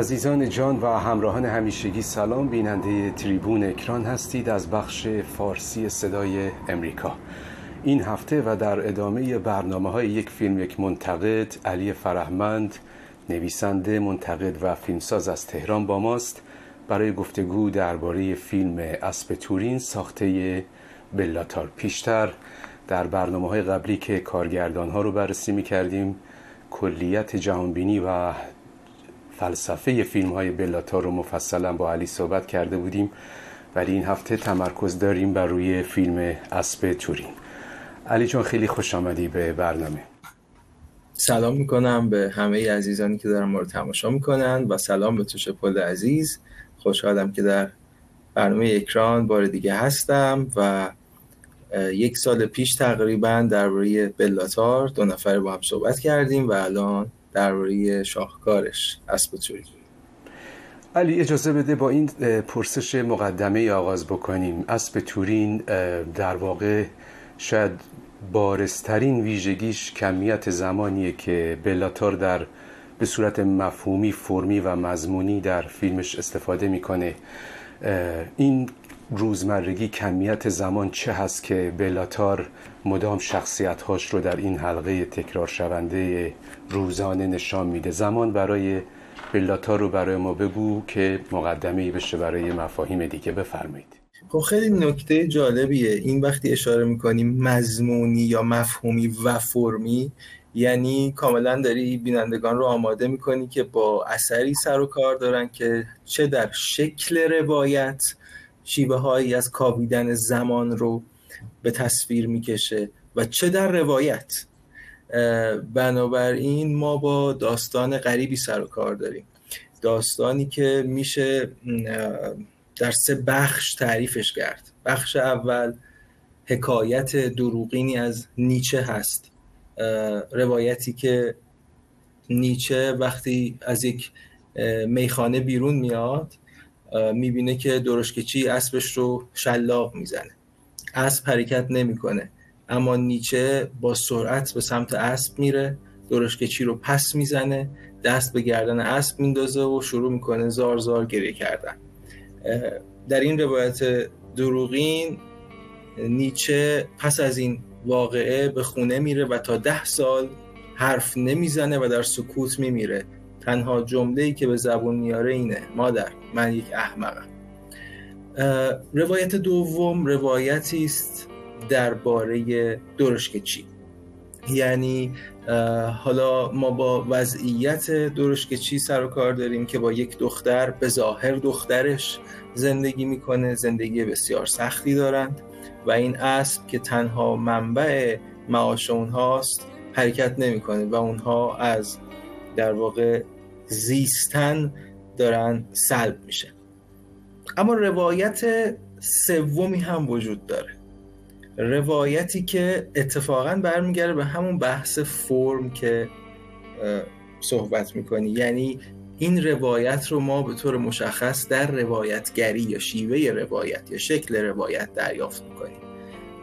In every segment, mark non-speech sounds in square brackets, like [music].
عزیزان جان و همراهان همیشگی سلام. بیننده تریبون اکران هستید از بخش فارسی صدای امریکا. این هفته و در ادامه برنامه های یک فیلم یک منتقد علی فرهمند نویسنده منتقد و فیلمساز از تهران با ماست. برای گفتگو درباره فیلم اسب تورین ساخته بلاتار. پیشتر در برنامه های قبلی که کارگردان ها رو بررسی می کردیم کلیت جهانبینی و فلسفه فیلم های بلاتار رو مفصلا با علی صحبت کرده بودیم ولی این هفته تمرکز داریم بر روی فیلم اسب تورین. علی جان خیلی خوش آمدی به برنامه. سلام می‌کنم به همه عزیزانی که دارن ما رو تماشا می‌کنن و سلام به توش پل عزیز. خوشحالم که در برنامه اکران بار دیگه هستم و یک سال پیش تقریبا درباره بلاتار دو نفر با هم صحبت کردیم و الان درباره شاهکارش اسب تورین علی اجازه بده با این پرسش مقدمه آغاز بکنیم. اسب تورین در واقع شاید بارسترین ویژگیش کمیت زمانیه که بلاتار در به صورت مفهومی فرمی و مضمونی در فیلمش استفاده می‌کنه. این روزمرگی کمیت زمان چه هست که بلاتار مدام شخصیت هاش رو در این حلقه تکرار شونده روزانه نشان میده؟ زمان برای بلاتار رو برای ما بگو که مقدمه بشه برای مفاهیم دیگه. بفرمایید. خب خیلی نکته جالبیه. این وقتی اشاره می‌کنیم مضمونی یا مفهومی و فرمی یعنی کاملا داری بینندگان رو آماده می‌کنی که با اثری سر و کار دارن که چه در شکل روایت شیوه هایی از کاویدن زمان رو به تصویر می‌کشه و چه در روایت؟ بنابراین ما با داستان غریبی سر و کار داریم. داستانی که میشه در سه بخش تعریفش کرد. بخش اول حکایت دروغینی از نیچه هست. روایتی که نیچه وقتی از یک میخانه بیرون میاد می‌بینه که درشکچی اسبش رو شلاق می‌زنه. اسب حرکت نمی‌کنه اما نیچه با سرعت به سمت اسب میره درشکچی رو پس می‌زنه دست به گردن اسب میندازه و شروع می‌کنه زار زار گریه کردن. در این روایت دروغین نیچه پس از این واقعه به خونه میره و تا ده سال حرف نمی‌زنه و در سکوت میمیره. تنها جمله ای که به زبون میاره اینه مادر من یک احمقم. روایت دوم روایتی است درباره درشکچی یعنی حالا ما با وضعیت درشکچی سر و کار داریم که با یک دختر به ظاهر دخترش زندگی می‌کنه زندگی بسیار سختی دارند و این اسب که تنها منبع معاش اونهاست حرکت نمی‌کنه و اونها از در واقع زیستن دارن سلب میشه. اما روایت سومی هم وجود داره. روایتی که اتفاقا برمیگرده به همون بحث فرم که صحبت می‌کنی. یعنی این روایت رو ما به طور مشخص در روایتگری یا شیوه روایت یا شکل روایت دریافت می‌کنیم.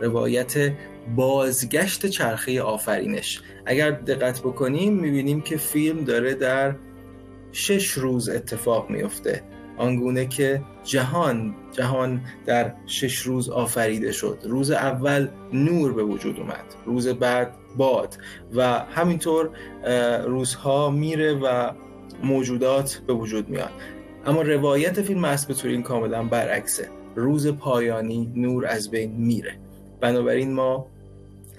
روایت بازگشت چرخه آفرینش. اگر دقت بکنیم می‌بینیم که فیلم داره در شش روز اتفاق میفته آنگونه که جهان جهان در شش روز آفریده شد. روز اول نور به وجود اومد. روز بعد باد. و همینطور روزها میره و موجودات به وجود میاد اما روایت فیلم اسب تورین کاملا برعکسه. روز پایانی نور از بین میره. بنابراین ما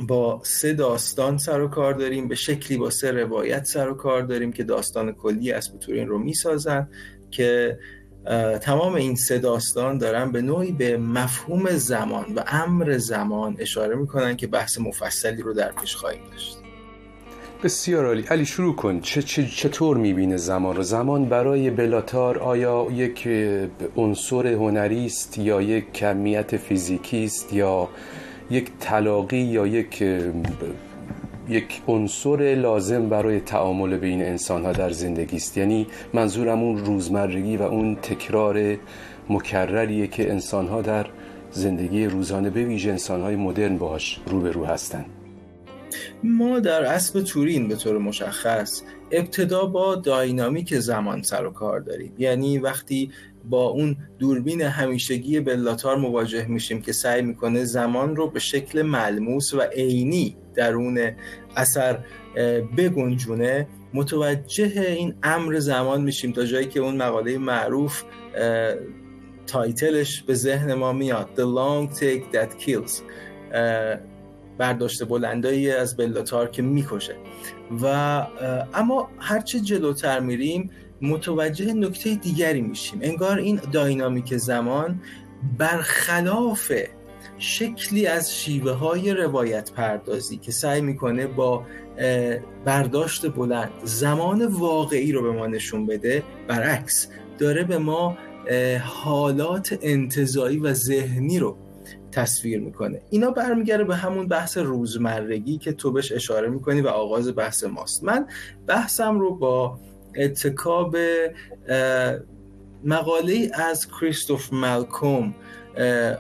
با سه داستان سر و کار داریم به شکلی با سه روایت سر و کار داریم که داستان کلی اسب تورین رو می‌سازن که تمام این سه داستان دارن به نوعی به مفهوم زمان و امر زمان اشاره می‌کنن که بحث مفصلی رو در پیش خواهیم داشت. بسیار عالی. علی شروع کن. چه چطور می‌بینه زمان رو؟ زمان برای بلاتار آیا یک عنصر هنری است یا یک کمیت فیزیکی است یا یک تلاقی یا یک یک عنصر لازم برای تعامل بین انسان ها در زندگی است. یعنی منظورم اون روزمرگی و اون تکرار مکرریه که انسان ها در زندگی روزانه به ویژه انسان های مدرن باش روبرو هستند ما در اسب تورین به طور مشخص ابتدا با داینامیک زمان سر و کار داریم. یعنی وقتی با اون دوربین همیشگی بلاتار مواجه میشیم که سعی می‌کنه زمان رو به شکل ملموس و عینی درون اثر بگنجونه متوجه این امر زمان میشیم تا جایی که اون مقاله معروف تایتلش به ذهن ما میاد. The Long Take That Kills. برداشت بلندایی از بلاتار که می‌کشه. و اما هرچه جلوتر میریم متوجه نکته دیگری میشیم. انگار این داینامیک زمان برخلاف شکلی از شیوه های روایت پردازی که سعی می‌کنه با برداشت بلند زمان واقعی رو به ما نشون بده برعکس داره به ما حالات انتظایی و ذهنی رو تصویر می‌کنه. اینا برمیگرده به همون بحث روزمرگی که تو بهش اشاره می‌کنی و آغاز بحث ماست. من بحثم رو با اتکاب مقاله از کریستوف مالکوم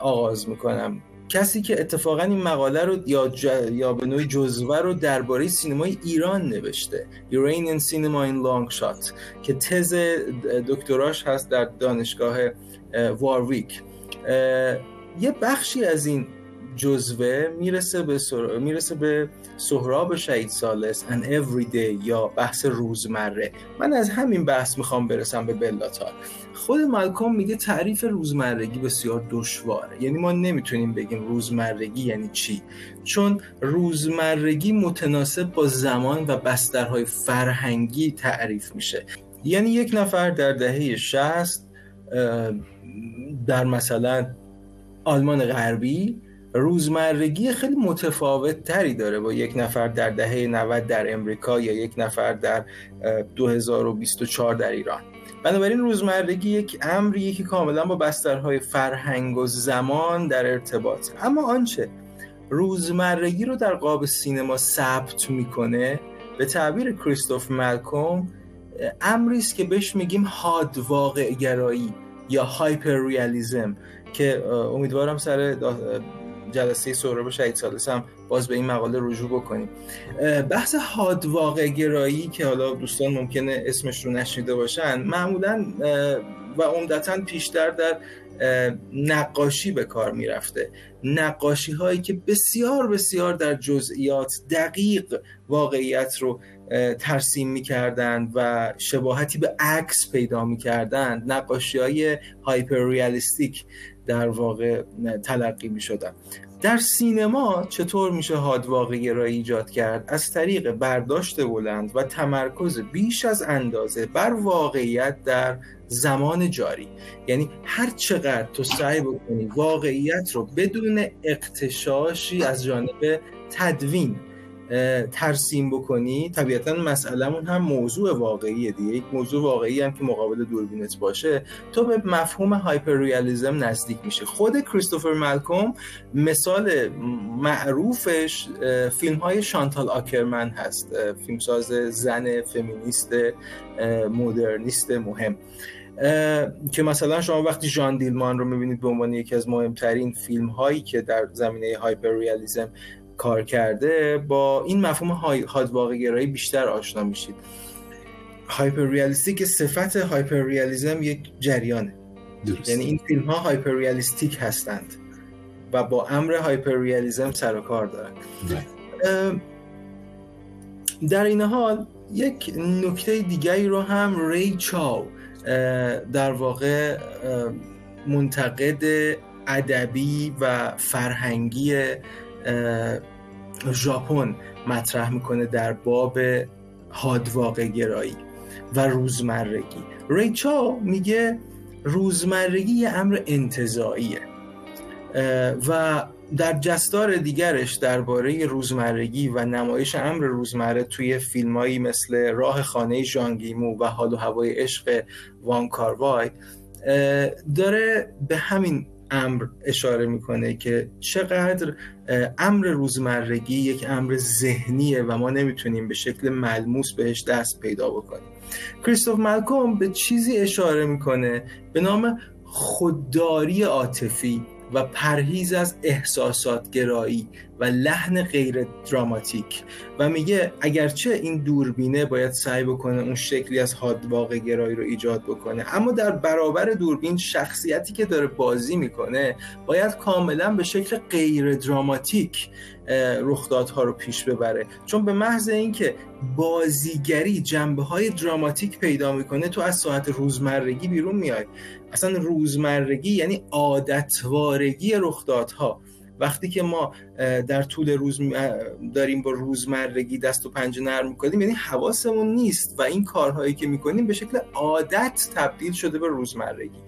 آغاز می‌کنم. کسی که اتفاقا این مقاله رو یا, یا به نوعی جزوه رو درباره سینمای ایران نوشته Iranian Cinema in Long Shot که تز دکتراش هست در دانشگاه وارویک یه بخشی از این جزوه می‌رسه به سر... می‌رسه به سهراب شهید سالس and everyday یا بحث روزمره. من از همین بحث می‌خوام برسم به بلاتار. خود مالکوم میگه تعریف روزمرگی بسیار دشواره. یعنی ما نمی‌تونیم بگیم روزمرگی یعنی چی؟ چون روزمرگی متناسب با زمان و بسترهای فرهنگی تعریف میشه. یعنی یک نفر در دهه 60 در مثلا آلمان غربی روزمرگی خیلی متفاوت تری داره با یک نفر در دهه 90 در امریکا یا یک نفر در 2024 در ایران. بنابراین روزمرگی یک امریه که کاملا با بسترهای فرهنگ و زمان در ارتباط اما آنچه روزمرگی رو در قاب سینما ثبت می‌کنه به تعبیر کریستوف مالکوم امری است که بهش میگیم هاد واقع گرایی یا هایپر ریالیزم. که امیدوارم سر جلسه سهراب شهید سالس هم باز به این مقاله رجوع بکنیم. بحث حاد واقع گرایی که حالا دوستان ممکنه اسمش رو نشنیده باشن معمولا و عمدتا پیشتر در نقاشی به کار می‌رفته. نقاشی هایی که بسیار بسیار در جزئیات دقیق واقعیت رو ترسیم می‌کردند و شباهتی به عکس پیدا می‌کردند. نقاشی های هایپر ریالیستیک. در واقع تلقی می شدن در سینما چطور میشه واقعی را ایجاد کرد؟ از طریق برداشت بلند و تمرکز بیش از اندازه بر واقعیت در زمان جاری. یعنی هر چقدر تو سعی بکنی واقعیت رو بدون اقتشاشی از جانب تدوین ترسیم بکنی طبیعتا مسئلهمون هم موضوع واقعیه دیگه. یک موضوع واقعی هم که مقابل دوربینت باشه تو به مفهوم هایپر ریالیزم نزدیک میشه خود کریستوفر مالکوم مثال معروفش فیلم های شانتال آکرمن هست. فیلمساز زن فمینیست مدرنیست مهم. که مثلا شما وقتی ژان دیلمان رو می‌بینید به عنوان یکی از مهمترین فیلم هایی که در زمینه هایپر ریالیزم کار کرده با این مفهوم هاد گرایی بیشتر آشنا میشید. هایپر ریالیستیک صفت هایپر ریالیزم یک جریانه. درست. یعنی این فیلم ها هایپر ریالیستیک هستند و با امر هایپر ریالیزم سر و کار دارن. در این حال یک نکته دیگری رو هم ری چاو در واقع منتقد ادبی و فرهنگی ژاپن مطرح می‌کنه در باب حادواقع گرایی و روزمرگی. ریچا میگه روزمرگی یه امر انتظاییه و در جستار دیگرش درباره روزمرگی و نمایش امر روزمره توی فیلمایی مثل راه خانه ژانگیمو و حال و هوای عشق وان کاروای داره به همین امر اشاره می‌کنه که چقدر امر روزمرگی یک امر ذهنیه و ما نمی‌تونیم به شکل ملموس بهش دست پیدا بکنیم. کریستوف مالکوم به چیزی اشاره می‌کنه به نام خودداری عاطفی و پرهیز از احساسات گرایی. و لحن غیر دراماتیک. و میگه اگرچه این دوربینه باید سعی بکنه اون شکلی از حاد واقع گرایی رو ایجاد بکنه اما در برابر دوربین شخصیتی که داره بازی می‌کنه باید کاملا به شکل غیر دراماتیک رخدادها رو پیش ببره. چون به محض اینکه بازیگری جنبه های دراماتیک پیدا می‌کنه تو از ساعت روزمرگی بیرون میای. اصلا روزمرگی یعنی عادتوارگی رخدادها. وقتی که ما در طول روز داریم با روزمرگی دست و پنجه نرم می‌کنیم یعنی حواسمون نیست و این کارهایی که می‌کنیم به شکل عادت تبدیل شده به روزمرگی.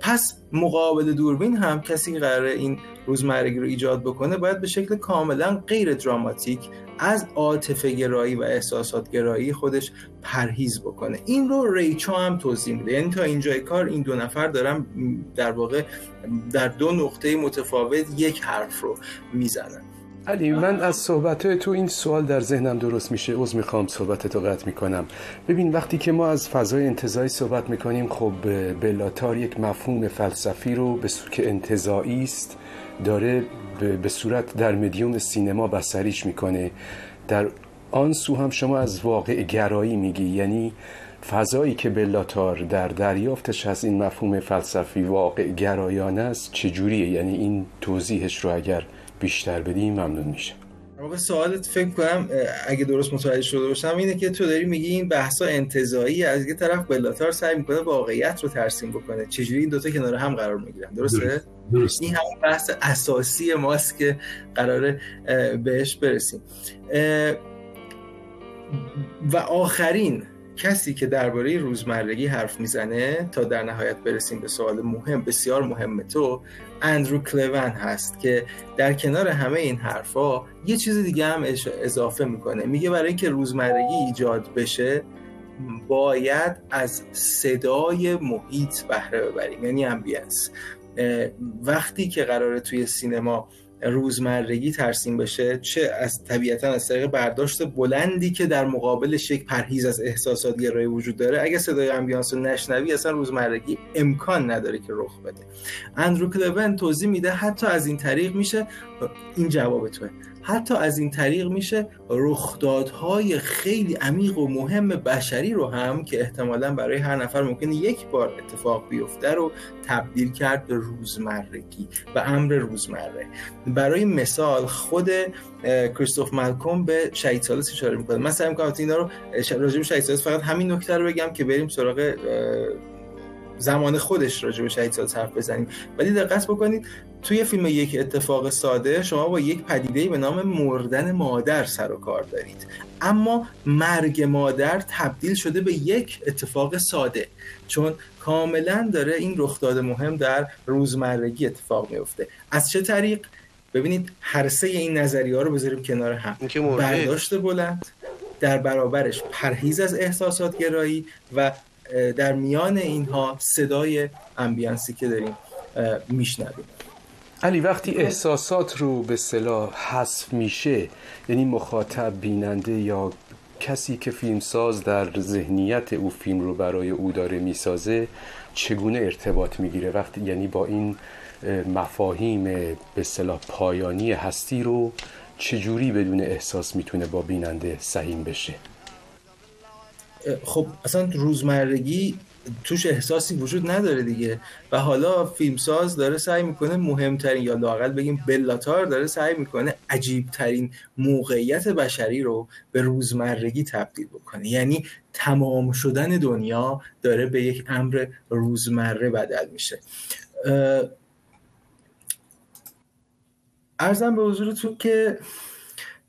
پس مقابل دوربین هم کسی قراره این روزمرگی رو ایجاد بکنه باید به شکل کاملا غیر دراماتیک از عاطفه گرایی و احساسات گرایی خودش پرهیز بکنه. این رو ریچا هم توضیح میده. یعنی تا اینجای کار این دو نفر دارم در واقع در دو نقطه متفاوت یک حرف رو می‌زنن. علی من از صحبت تو این سوال در ذهنم درست میشه. عذر می‌خوام صحبت رو قطع می‌کنم. ببین وقتی که ما از فضای انتظایی صحبت می‌کنیم خب بلاتار یک مفهوم فلسفی رو به که انتظایی است. داره به صورت در مدیوم سینما بسریش می‌کنه. در آن سو هم شما از واقع گرایی میگی. یعنی فضایی که بلاتار در دریافتش از این مفهوم فلسفی واقع گرایانه است چجوریه؟ یعنی این توضیحش رو اگر بیشتر بدیم ممنون میشه. واقع سوالت فکر کنم اگه درست متوجه شده باشم اینه که تو داری میگی این بحثا انتزاعی از یه طرف بلاتار سعی می‌کنه واقعیت رو ترسیم بکنه. چجوری این دوتا کنار هم قرار می‌گیرن؟ درسته؟ درست. این همون بحث اساسی ماست که قراره بهش برسیم. و آخرین کسی که درباره روزمرگی حرف می‌زنه تا در نهایت برسیم به سوال مهم بسیار مهم تو اندرو کلون هست که در کنار همه این حرفا یه چیز دیگه هم اضافه می‌کنه. میگه برای اینکه روزمرگی ایجاد بشه باید از صدای محیط بهره ببریم. یعنی ambience وقتی که قراره توی سینما روزمرگی ترسیم بشه چه از طبیعتا از طریق برداشت بلندی که در مقابلش یک پرهیز از احساسات گرایی وجود داره. اگه صدای ambiance رو نشنوی اصلا روزمرگی امکان نداره که رخ بده. اندرو کلون توضیح میده حتی از این طریق میشه. این جواب توه حتی از این طریق میشه رخدادهای خیلی عمیق و مهم بشری رو هم که احتمالا برای هر نفر ممکنه یک بار اتفاق بیفته رو تبدیل کرد به روزمرگی و امر روزمره. برای مثال خود کریستوف مالکوم به شهید سالس اشاره می‌کنه. من سعی می‌کنم اینا رو راجع به شهید فقط همین نکته رو بگم که بریم سراغ زمان خودش راجع به شهید سالس حرف بزنیم. ولی دقت بکنید توی فیلم یک اتفاق ساده شما با یک پدیده به نام مردن مادر سر و کار دارید. اما مرگ مادر تبدیل شده به یک اتفاق ساده. چون کاملا داره این رخداد مهم در روزمرگی اتفاق میفته از چه طریق؟ ببینید هر سه این نظریه ها رو بذاریم کنار هم. برداشت بلند در برابرش پرهیز از احساسات گرایی و در میان اینها صدای امبیانسی که داریم میشنویم. علی وقتی احساسات رو به صلاح حذف میشه یعنی مخاطب بیننده یا کسی که فیلمساز در ذهنیت او فیلم رو برای او داره می‌سازه چگونه ارتباط می‌گیره؟ وقتی یعنی با این مفاهیم به صلاح پایانی هستی رو چجوری بدون احساس می‌تونه با بیننده سهیم بشه؟ خب اصلا روزمرگی توش احساسی وجود نداره دیگه. و حالا فیلمساز داره سعی می‌کنه مهمترین یا لاقل بگیم بلاتار داره سعی می‌کنه عجیبترین موقعیت بشری رو به روزمرگی تبدیل بکنه. یعنی تمام شدن دنیا داره به یک امر روزمره بدل میشه. ارزم به حضورتون که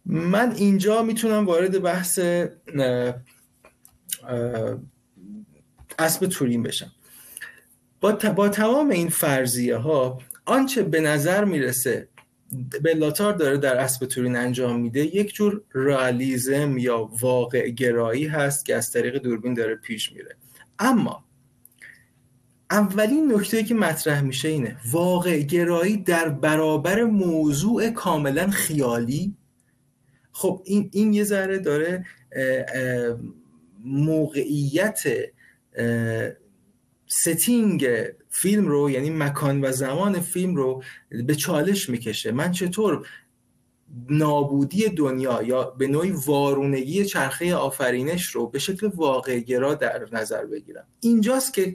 من اینجا می‌تونم وارد بحث اسب تورین بشم. با, با تمام این فرضیه ها آنچه به نظر می‌رسه بلاتار داره در اسب تورین انجام میده یک جور رئالیسم یا واقع گرایی هست که از طریق دوربین داره پیش میره. اما اولین نکته که مطرح میشه اینه واقع گرایی در برابر موضوع کاملا خیالی. خب این, این یه ذره داره موقعیت ستینگ فیلم رو یعنی مکان و زمان فیلم رو به چالش می‌کشه. من چطور نابودی دنیا یا به نوعی وارونگی چرخه آفرینش رو به شکل واقع گرا در نظر بگیرم. اینجاست که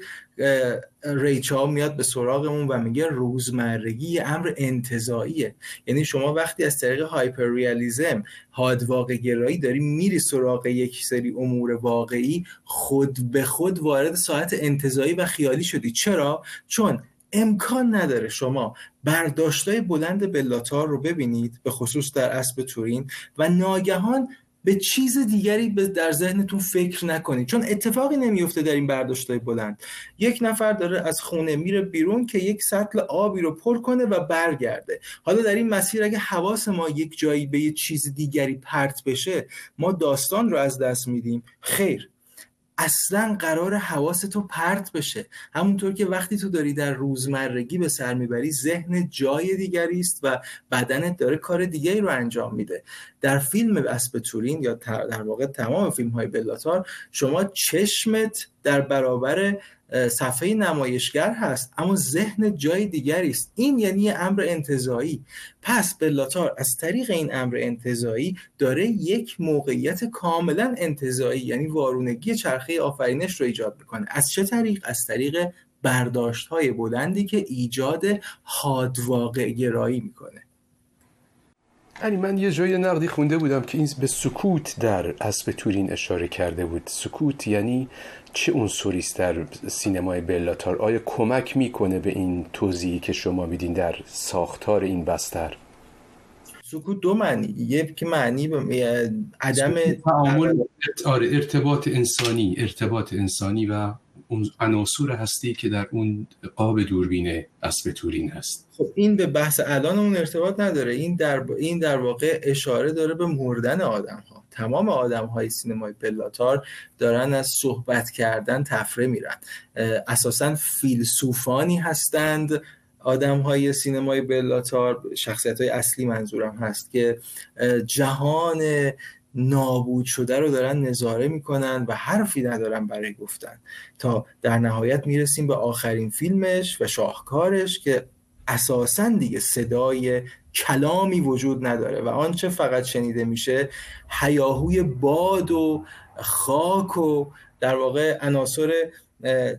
ریچا میاد به سراغمون و میگه روزمرگی امر انتظاییه یعنی شما وقتی از طریق هایپر ریالیزم حاد واقع گرایی داری میری سراغ یک سری امور واقعی خود به خود وارد ساعت انتظایی و خیالی شدی. چرا؟ چون امکان نداره شما برداشتای بلند بلاتار رو ببینید به خصوص در اسب تورین و ناگهان به چیز دیگری در ذهنتون فکر نکنید. چون اتفاقی نمیفته در این برداشتای بلند. یک نفر داره از خونه میره بیرون که یک سطل آبی رو پر کنه و برگرده. حالا در این مسیر اگه حواس ما یک جایی به یه چیز دیگری پرت بشه ما داستان رو از دست میدیم. خیر. اصلا قرار حواس تو پرت بشه. همونطور که وقتی تو داری در روزمرگی به سر می‌بری ذهن جای دیگری است و بدنت داره کار دیگری رو انجام میده. در فیلم اسب تورین یا در واقع تمام فیلم های بلاتار شما چشمت در برابر صفحه نمایشگر هست اما ذهن جای دیگری است. این یعنی امر انتظایی. پس بلاتار از طریق این امر انتظایی داره یک موقعیت کاملا انتظایی یعنی وارونگی چرخه آفرینش رو ایجاد می‌کنه. از چه طریق؟ از طریق برداشت های بلندی که ایجاد حادواقع گرایی می‌کنه. یعنی من یه جای نقدی خونده بودم که این به سکوت در اسب تورین اشاره کرده بود. سکوت یعنی چه عنصری است در سینمای بلاتار؟ آیا کمک می‌کنه به این توضیحی که شما میدین در ساختار این بستر؟ سکوت دو معنی. یک معنی به عدم تعامل آره ارتباط انسانی ارتباط انسانی و اون عناصر هستی که در اون آب دوربین اسب تورین هست. خب این به بحث الان اون ارتباط نداره. این در این در واقع اشاره داره به مردن آدم ها تمام آدم های سینمای پلاتار دارن از صحبت کردن تفره میرن. اساسا فیلسوفانی هستند آدم های سینمای بلاتار شخصیت های اصلی منظورم هست که جهان نابود شده رو دارن نظاره می‌کنن و حرفی ندارن برای گفتن. تا در نهایت می‌رسیم به آخرین فیلمش و شاهکارش که اساسا دیگه صدای کلامی وجود نداره و آنچه فقط شنیده میشه حیاهوی باد و خاک و در واقع عناصر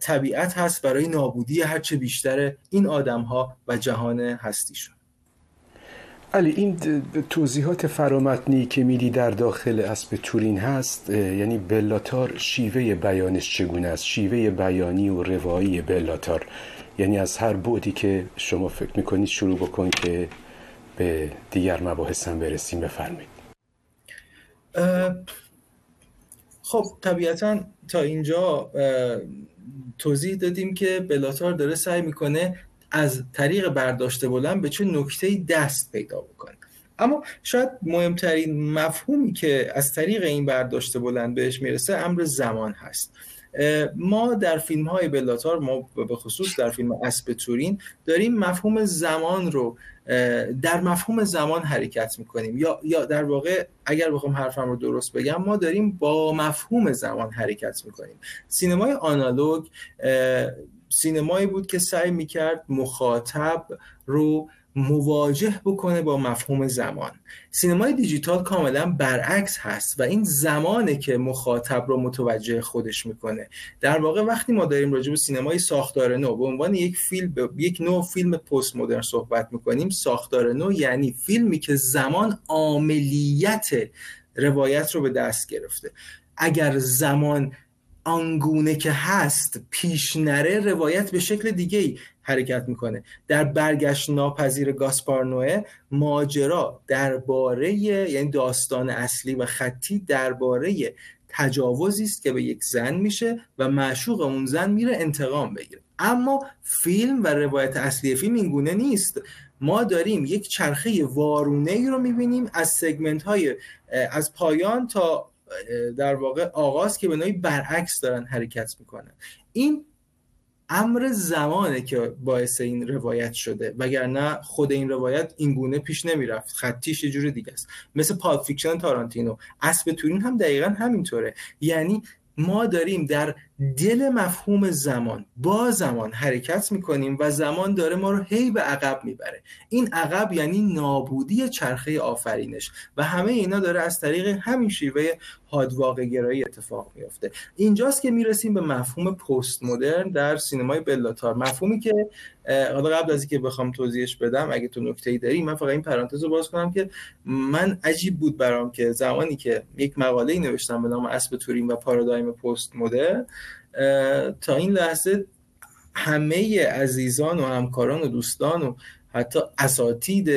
طبیعت هست برای نابودی هرچه بیشتر این آدم ها و جهان هستیشون. علی این توضیحات فرامتنی که میدی در داخل اسب تورین هست یعنی بلاتار شیوه بیانش چگونه است؟ شیوه بیانی و روایی بلاتار. یعنی از هر بودی که شما فکر می‌کنید شروع بکن که به دیگر مباحث هم برسیم. بفرمایید. خب طبیعتا تا اینجا توضیح دادیم که بلاتار داره سعی می‌کنه از طریق برداشته بلند به چه نکته دست پیدا بکنه. اما شاید مهمترین مفهومی که از طریق این برداشته بلند بهش می‌رسه امر زمان هست. ما در فیلم های بلاتار ما به خصوص در فیلم اسب تورین داریم مفهوم زمان رو در مفهوم زمان حرکت می‌کنیم. یا یا در واقع اگر بخوام حرفم رو درست بگم ما داریم با مفهوم زمان حرکت می‌کنیم. سینمای آنالوگ سینمایی بود که سعی می‌کرد مخاطب رو مواجه بکنه با مفهوم زمان. سینمای دیجیتال کاملا برعکس هست و این زمانه که مخاطب رو متوجه خودش می‌کنه. در واقع وقتی ما داریم راجع به سینمای ساختار نو به عنوان یک فیلم یک نوع فیلم پست مدرن صحبت می‌کنیم ساختار نو یعنی فیلمی که زمان عملیت روایت رو به دست گرفته. اگر زمان آنگونه که هست پیش نره روایت به شکل دیگه ای حرکت می‌کنه. در برگشت ناپذیر گاسپارنوه ماجرا درباره یعنی داستان اصلی و خطی درباره تجاوزی است که به یک زن میشه و معشوق اون زن میره انتقام بگیره. اما فیلم و روایت اصلی فیلم این گونه نیست. ما داریم یک چرخه وارونه ای رو می‌بینیم از segment های از پایان تا در واقع آغاز که به نوعی برعکس دارن حرکت می‌کنن. این امر زمانه که باعث این روایت شده. وگرنه خود این روایت این گونه پیش نمی‌رفت. خطیش یه جور دیگه است. مثل Pulp Fiction تارانتینو. اسب تورین هم دقیقا همینطوره. یعنی ما داریم در دل مفهوم زمان. با زمان حرکت می‌کنیم و زمان داره ما رو هی به عقب می‌بره. این عقب یعنی نابودی چرخه آفرینش. و همه اینا داره از طریق همین شیوه حادواقع گرایی اتفاق میفته اینجاست که می‌رسیم به مفهوم پست مدرن در سینمای بلاتار. مفهومی که حالا قبل از اینکه بخوام توضیحش بدم اگه تو نکته ای داری من فقط این پرانتز رو باز کنم که من عجیب بود برام که زمانی که یک مقاله ای نوشتم به نام اسب تورین و پارادایم پست مدرن تا این لحظه همه عزیزان و همکاران و دوستان و حتی اساتید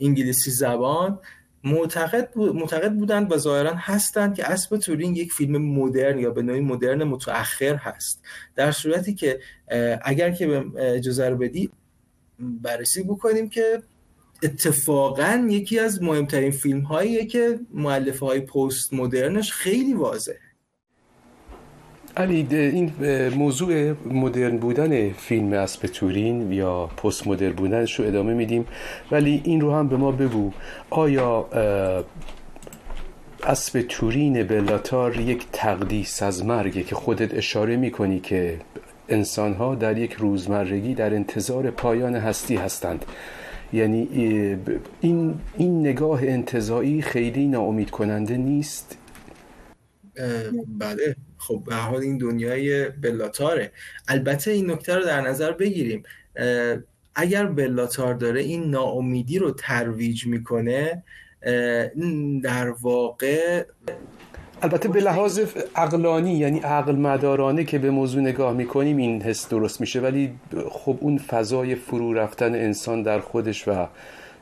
انگلیسی زبان معتقد, بود، معتقد بودند و ظاهرا هستند که اسب تورینگ یک فیلم مدرن یا به نوعی مدرن متأخر هست. در صورتی که اگر که به اجازه رو بدی بررسی بکنیم که اتفاقا یکی از مهمترین فیلم هاییه که معلفه های پست مدرنش خیلی واضح علی این موضوع مدرن بودن فیلم اسب تورین یا پست مدرن بودنش رو ادامه میدیم. ولی این رو هم به ما بگو آیا اسب تورین بلاتار یک تقدیس از مرگه که خودت اشاره می‌کنی که انسان ها در یک روزمرگی در انتظار پایان هستی هستند؟ یعنی این, این نگاه انتظایی خیلی ناامید کننده نیست بله. خب به حال این دنیای بلاتاره. البته این نکته رو در نظر بگیریم. اگر بلاتار داره این ناامیدی رو ترویج می‌کنه در واقع البته به لحاظ عقلانی یعنی عقل مدارانه که به موضوع نگاه می‌کنیم این حس درست میشه. ولی خب اون فضای فرو رفتن انسان در خودش و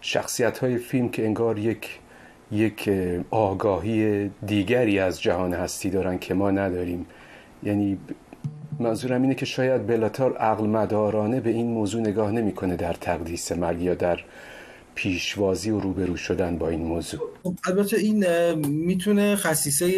شخصیت های فیلم که انگار یک یک آگاهی دیگری از جهان هستی دارن که ما نداریم. یعنی منظورم اینه که شاید بلاتار عقل مدارانه به این موضوع نگاه نمی‌کنه در تقدیس مرگ یا در پیشوازی و روبرو شدن با این موضوع. خب، البته این می‌تونه خصیصه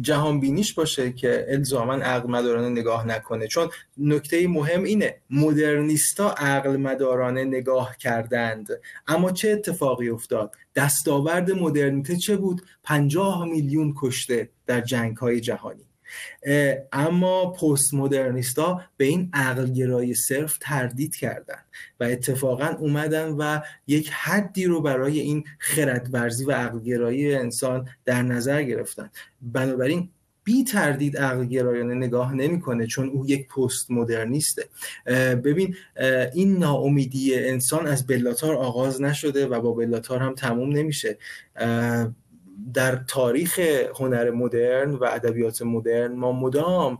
جهانبینیش باشه که الزاما عقل مدارانه نگاه نکنه. چون نکته مهم اینه مدرنیستا عقل مدارانه نگاه کردند. اما چه اتفاقی افتاد؟ دستاورد مدرنیته چه بود؟ پنجاه میلیون کشته در جنگ های جهانی. اما پست مدرنیستا به این عقلگرایی صرف تردید کردن و اتفاقا اومدن و یک حدی رو برای این خردورزی و عقلگرایی انسان در نظر گرفتن. بنابراین بی تردید عقل گرایانه نگاه نمی‌کنه چون او یک پست مدرنیسته ببین این ناامیدی انسان از بلاتار آغاز نشده و با بلاتار هم تموم نمیشه. در تاریخ هنر مدرن و ادبیات مدرن ما مدام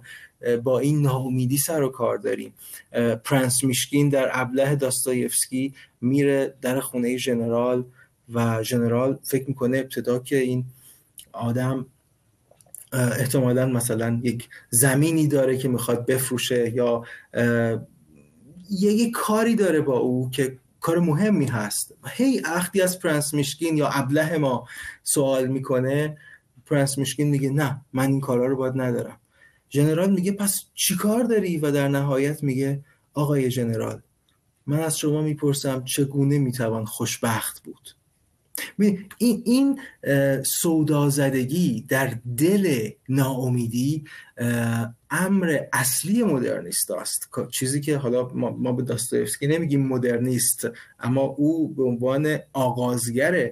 با این ناامیدی سر و کار داریم. پرنس میشکین در ابله داستایفسکی میره در خونه ژنرال و ژنرال فکر می‌کنه ابتدا که این آدم احتمالا مثلا یک زمینی داره که می‌خواد بفروشه یا یه کاری داره با او که کار مهمی هست. هی وقتی از پرنس میشکین یا ابله ما سوال می‌کنه پرنس میشکین میگه نه من این کارا رو باید ندارم. ژنرال میگه پس چی کار داری؟ و در نهایت میگه آقای ژنرال من از شما می‌پرسم چگونه می‌توان خوشبخت بود؟ این این سودازدگی در دل ناامیدی امر اصلی مدرنیست است. چیزی که حالا ما, به داستایفسکی نمیگیم مدرنیست اما او به عنوان آغازگر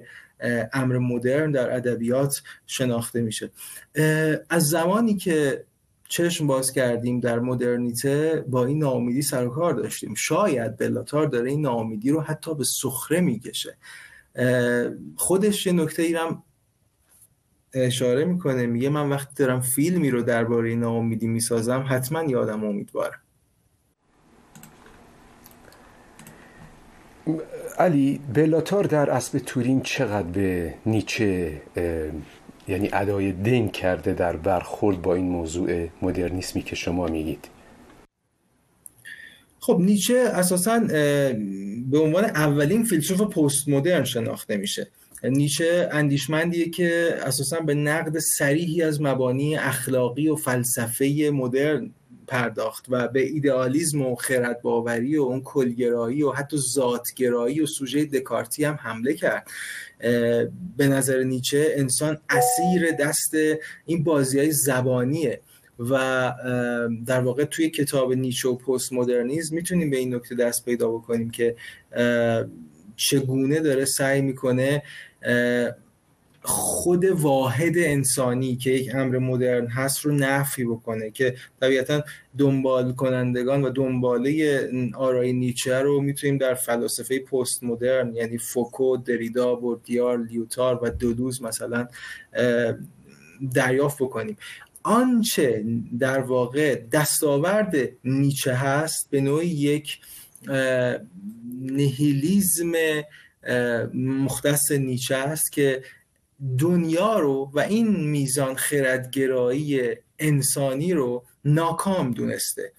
امر مدرن در ادبیات شناخته میشه. از زمانی که چشم باز کردیم در مدرنیته با این ناامیدی سر و کار داشتیم. شاید بلاتار داره این ناامیدی رو حتی به سخره می‌کشه. خودش یه نکته ایرم اشاره می‌کنه میگه من وقتی دارم فیلمی رو درباره ناامیدی می‌سازم حتما یادم امیدوارم. علی بلاتار در اسب تورین چقدر به نیچه یعنی ادای دین کرده در برخورد با این موضوع مدرنیسمی که شما میگید؟ خب نیچه اساسا به عنوان اولین فیلسوف پست مدرن شناخته میشه. نیچه اندیشمندیه که اساسا به نقد سریحی از مبانی اخلاقی و فلسفه مدرن پرداخت و به ایدئالیزم و باوری و اون کلگرایی و حتی ذاتگرایی و سوژه دکارتی هم حمله کرد. به نظر نیچه انسان اسیر دست این بازی های زبانیه و در واقع توی کتاب نیچه و پست مدرنیزم می‌تونیم به این نکته دست پیدا بکنیم که چگونه داره سعی می‌کنه خود واحد انسانی که یک امر مدرن هست رو نفی بکنه که طبیعتا دنبال کنندگان و دنباله آرای نیچه رو می‌تونیم در فلاسفه پست مدرن یعنی فوکو، دریدا، بوردیار، لیوتار و دودوز مثلا دریافت بکنیم. آنچه در واقع دستاورد نیچه هست به نوعی یک نهیلیزم مختص نیچه است که دنیا رو و این میزان خردگرایی انسانی رو ناکام دونسته.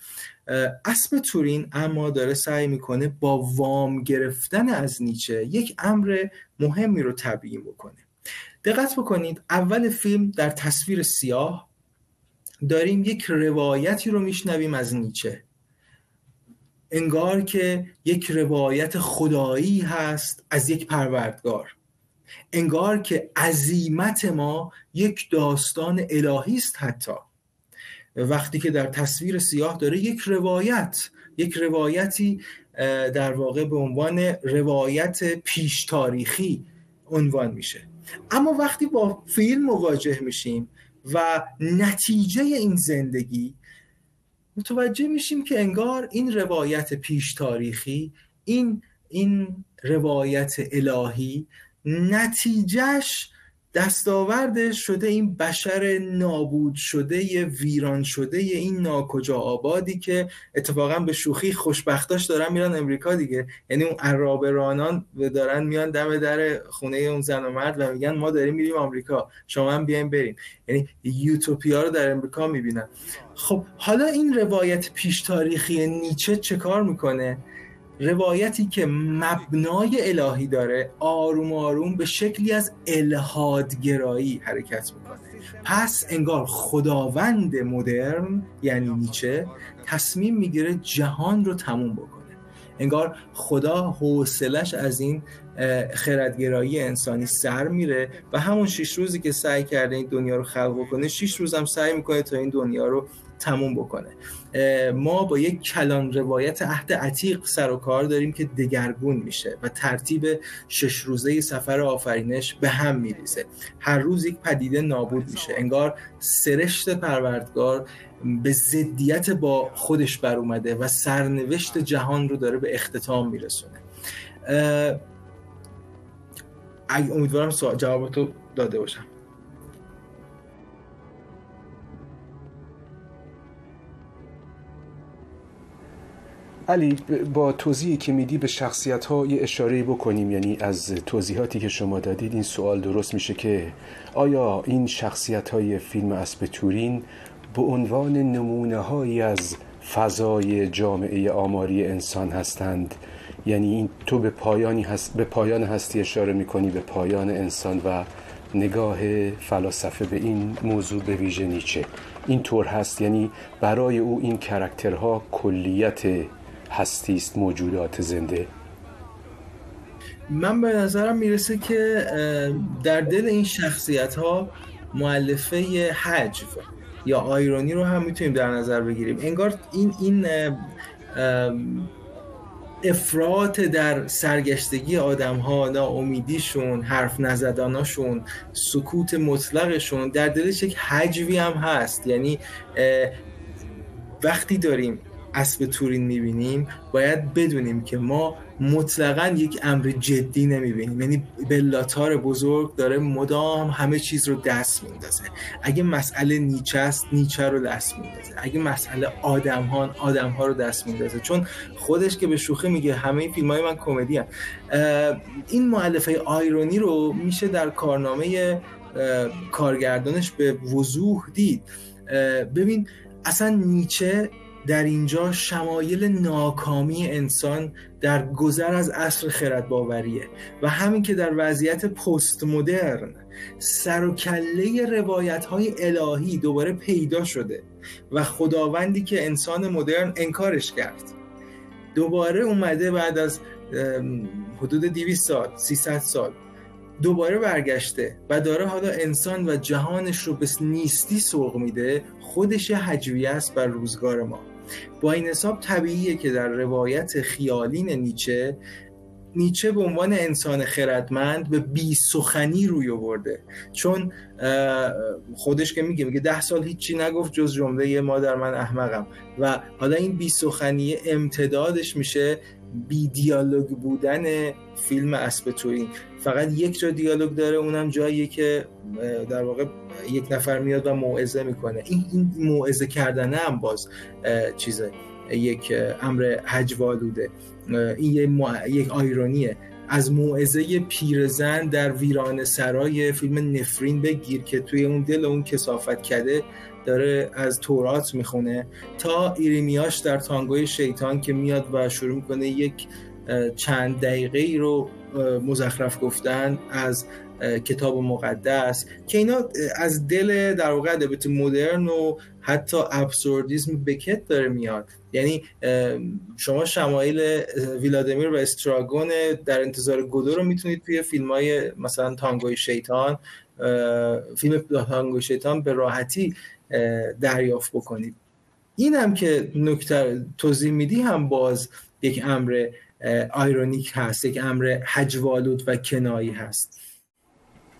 اسم تورین اما داره سعی می‌کنه با وام گرفتن از نیچه یک امر مهمی رو تبیین بکنه. دقت بکنید اول فیلم در تصویر سیاه داریم یک روایتی رو میشنویم از نیچه. انگار که یک روایت خدایی هست از یک پروردگار. انگار که عظیمت ما یک داستان الهی است حتی. وقتی که در تصویر سیاه داره یک روایت یک روایتی در واقع به عنوان روایت پیش تاریخی عنوان میشه. اما وقتی با فیلم مواجه میشیم و نتیجه این زندگی متوجه میشیم که انگار این روایت پیش تاریخی این این روایت الهی نتیجهش دستاوردش شده این بشر نابود شده ویران شده این ناکجا آبادی که اتفاقا به شوخی خوشبختاش دارن میرن امریکا دیگه. یعنی اون عرابرانان دارن میان دم در خونه اون زن و مرد و میگن ما داریم میریم آمریکا شما هم بیاین بریم یعنی یوتوپیا رو در امریکا می‌بینن. خب حالا این روایت پیش تاریخی نیچه چه کار می‌کنه؟ روایتی که مبنای الهی داره آروم آروم به شکلی از الهادگرایی حرکت می‌کنه. پس انگار خداوند مدرن یعنی نیچه تصمیم می‌گیره جهان رو تموم بکنه. انگار خدا حوصلش از این خردگرایی انسانی سر میره و همون شش روزی که سعی کرده این دنیا رو خلق بکنه شش روز هم سعی می‌کنه تا این دنیا رو تموم بکنه. ما با یک کلان روایت عهد عتیق سر و کار داریم که دگرگون میشه و ترتیب شش روزه سفر آفرینش به هم میریزه. هر روز یک پدیده نابود میشه. انگار سرشت پروردگار به ضدیت با خودش بر اومده و سرنوشت جهان رو داره به اختتام میرسونه. امیدوارم جوابتو داده باشم. علی با توضیحی که میدی به شخصیت ها یه اشاره بکنیم. یعنی از توضیحاتی که شما دادید این سوال درست میشه که آیا این شخصیت های فیلم اسب تورین به عنوان نمونه هایی از فضای جامعه آماری انسان هستند؟ یعنی این تو به پایانی هست به پایان هستی اشاره می‌کنی به پایان انسان و نگاه فلاسفه به این موضوع به ویژه نیچه. این طور هست یعنی برای او این کرکترها کلیت هستی است موجودات زنده. من به نظرم می‌رسه که در دل این شخصیت ها معلفه حجو یا آیرونی رو هم می‌تونیم در نظر بگیریم. انگار این این افراط در سرگشتگی آدم ها ناامیدیشون حرف نزداناشون سکوت مطلقشون در دلش یک حجوی هم هست. یعنی وقتی داریم اسب تورین می‌بینیم باید بدونیم که ما مطلقا یک امر جدی نمی‌بینیم. یعنی بلاتار بزرگ داره مدام همه چیز رو دست میندازه. اگه مسئله نیچه است نیچه رو دست میندازه. اگه مسئله آدم ها آدم ها رو دست میندازه. چون خودش که به شوخی میگه همه این فیلم های من کمدی این معلفه آیرونی رو میشه در کارنامه کارگردانش به وضوح دید. ببین اصلا نیچه در اینجا شمایل ناکامی انسان در گذر از عصر خردباوریه و همین که در وضعیت پست مدرن سر و کله روایت های الهی دوباره پیدا شده و خداوندی که انسان مدرن انکارش کرد. دوباره اومده بعد از حدود 200 سال 300 سال دوباره برگشته و داره حالا انسان و جهانش رو به نیستی سوق میده خودش حجویه است بر روزگار ما. با این حساب طبیعیه که در روایت خیالین نیچه نیچه به عنوان انسان خردمند به بی سخنی روی آورده. چون خودش که میگه میگه ده سال هیچی نگفت جز جمله مادر من احمقم. و حالا این بی سخنی امتدادش میشه بی دیالوگ بودن فیلم اسب تویین فقط یک جا دیالوگ داره اونم جاییه که در واقع یک نفر میاد و موعظه می‌کنه. این این موعظه کردن هم باز چیزه یک امر حجوالوده این یه یک آیرونیه. از موعظه پیرزن در ویران سرای فیلم نفرین بگیر که توی اون دل اون کسافت کده داره از تورات می‌خونه تا ایریمیاش در تانگوی شیطان که میاد و شروع می‌کنه یک چند دقیقه ای رو مزخرف گفتن از کتاب مقدس که اینا از دل در واقع ادبیات مدرن و حتی ابسوردیسم بکت داره میاد. یعنی شما شمایل ویلادمیر و استراگون در انتظار گودو رو می‌تونید توی فیلم های مثلا تانگوی شیطان فیلم تانگوی شیطان به راحتی دریافت بکنید. این هم که نکته توضیح میدی هم باز یک امر آیرونیک هست یک امر حجوالود و کنایی هست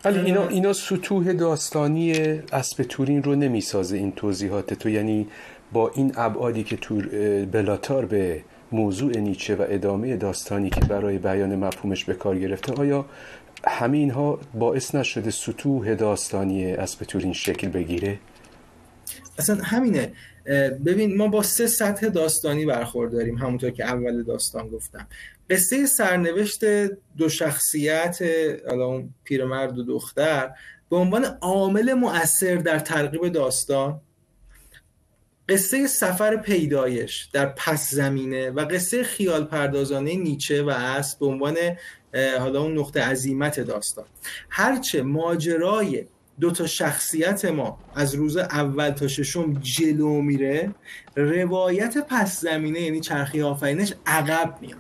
ولی اینا, اینا سطوح داستانی اسب تورین رو نمی‌سازه این توضیحات تو یعنی با این ابعادی که تور بلاتار به موضوع نیچه و ادامه داستانی که برای بیان مفهومش به کار گرفته آیا همین ها باعث نشده سطوح داستانی اسب تورین شکل بگیره؟ اصلا همینه. ببین ما با سه سطح داستانی برخورداریم همونطور که اول داستان گفتم. قصه سرنوشت دو شخصیت اون پیرمرد و دختر به عنوان عامل مؤثر در ترغیب داستان قصه سفر پیدایش در پس زمینه و قصه خیال پردازانه نیچه و اسب به عنوان حالا اون نقطه عظیمت داستان. هرچه ماجرای دو تا شخصیت ما از روز اول تا ششم جلو میره روایت پس زمینه یعنی چرخی آفرینش عقب میاد.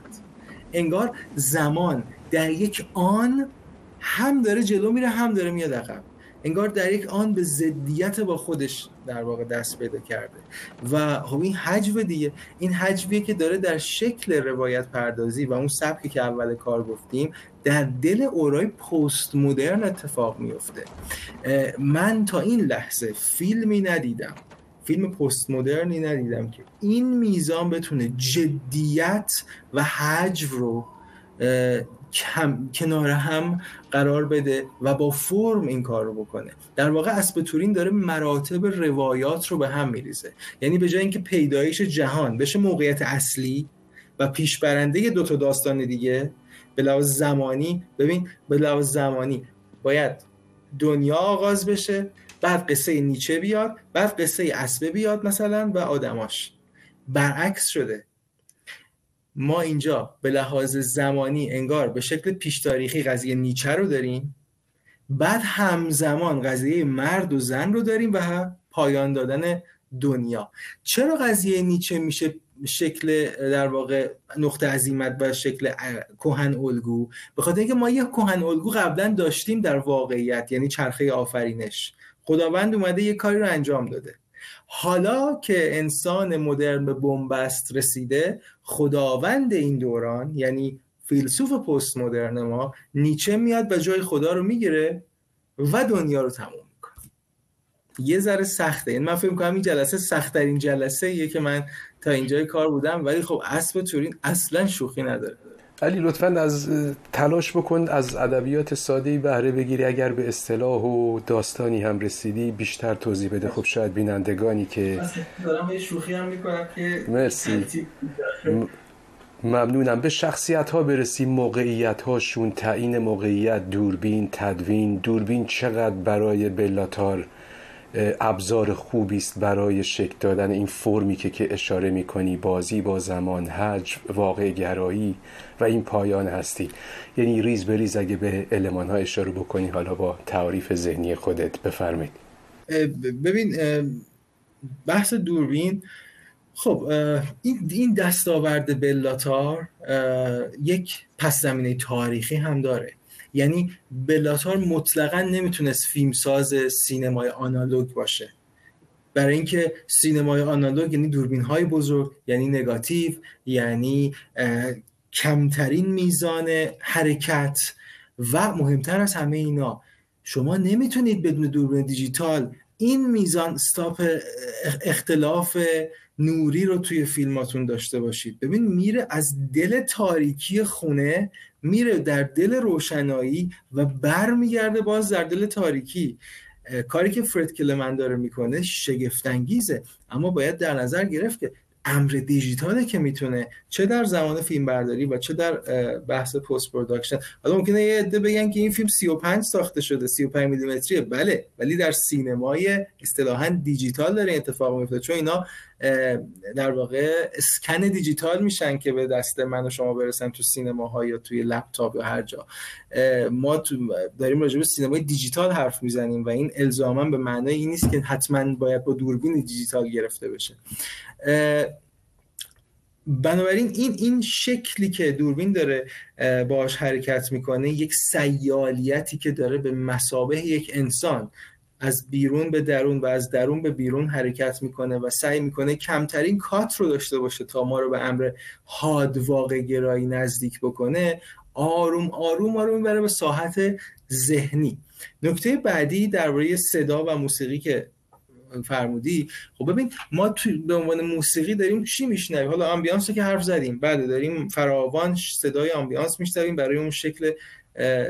انگار زمان در یک آن هم داره جلو میره هم داره میاد عقب. انگار در یک آن به ضدیت با خودش در واقع دست پیدا کرده. و خب این حجو دیگه. این حجویه که داره در شکل روایت پردازی و اون سبکی که اول کار گفتیم در دل اورای پست مدرن اتفاق میفته من تا این لحظه فیلمی ندیدم. فیلم پست مدرنی ندیدم که این میزان بتونه جدیت و حجو رو کنار هم قرار بده و با فرم این کار رو بکنه. در واقع اسب تورین داره مراتب روایات رو به هم میریزه. یعنی به جای اینکه پیدایش جهان بشه موقعیت اصلی و پیشبرنده دو تا داستان دیگه به لحاظ زمانی ببین به لحاظ زمانی باید دنیا آغاز بشه بعد قصه نیچه بیاد بعد قصه اسبه بیاد مثلا و آدماش. برعکس شده. ما اینجا به لحاظ زمانی انگار به شکل پیش تاریخی قضیه نیچه رو داریم بعد همزمان قضیه مرد و زن رو داریم و پایان دادن دنیا. چرا قضیه نیچه میشه شکل در واقع نقطه عظیمت و شکل کهن الگو. به خاطر اینکه ما یه کهن الگو قبلا داشتیم در واقعیت یعنی چرخه آفرینش. خداوند اومده یه کاری رو انجام داده. حالا که انسان مدرن به بنبست رسیده خداوند این دوران یعنی فیلسوف پست مدرن ما نیچه میاد و جای خدا رو می‌گیره و دنیا رو تموم می‌کنه. یه ذره سخته. این یعنی من فکر می‌کنم این جلسه سختترین جلسه ایه که من تا اینجای کار بودم ولی خب اسب تورین اصلا شوخی نداره. علی لطفا از تلاش بکن از ادبیات ساده بهره بگیری. اگر به اصطلاح و داستانی هم رسیدی بیشتر توضیح بده. خب شاید بینندگانی که دارم شوخی هم می‌کنم که مرسی. ممنونم. به شخصیت ها برسیم موقعیت هاشون تعیین موقعیت دوربین تدوین. دوربین چقدر برای بلاتار ابزار خوبی است برای شکل دادن این فرمی که که اشاره می‌کنی. بازی با زمان حج واقع گرایی و این پایان هستی. یعنی ریز به ریز اگه به علمان ها اشاره بکنی حالا با تعریف ذهنی خودت بفرمایید. ببین بحث دوربین خب این این دستاورد بلاتار یک پس زمینه تاریخی هم داره. یعنی بلاتار مطلقا نمی‌تونست فیلمساز سینمای آنالوگ باشه. برای اینکه سینمای آنالوگ یعنی دوربین های بزرگ یعنی نگاتیو یعنی کمترین میزان حرکت و مهمتر از همه اینا شما نمی‌تونید بدون دوربین دیجیتال این میزان استاپ اختلاف نوری رو توی فیلماتون داشته باشید. ببین میره از دل تاریکی خونه میره در دل روشنایی و برمیگرده باز در دل تاریکی. کاری که فرد کلمن داره می‌کنه شگفتانگیزه. اما باید در نظر گرفت که امر دیجیتاله که می‌تونه چه در زمان فیلم برداری و چه در بحث post production. حالا ممکنه یه عده بگن که این فیلم 35 ساخته شده 35 میلیمتریه. بله ولی در سینمای اصطلاحا دیجیتال داره اتفاق میفته چون اینا در واقع اسکن دیجیتال میشن که به دست من و شما برسن تو سینماها یا توی لپتاپ یا هر جا. ما تو داریم راجع به سینمای دیجیتال حرف می‌زنیم و این الزاما به معنای این نیست که حتما باید با دوربین دیجیتال گرفته بشه. بنابراین این این شکلی که دوربین داره باش حرکت می‌کنه یک سیالیتی که داره به مسابه یک انسان از بیرون به درون و از درون به بیرون حرکت می‌کنه و سعی می‌کنه کمترین کات رو داشته باشه تا ما رو به امر حاد واقع گرایی نزدیک بکنه. آروم آروم آروم می‌بره به ساحت ذهنی. نکته بعدی درباره صدا و موسیقی که فرمودی خب ببین ما تو به عنوان موسیقی داریم چی میشنویم؟ حالا ambiance که حرف زدیم بعد داریم فراوان صدای ambiance میشنویم برای اون شکل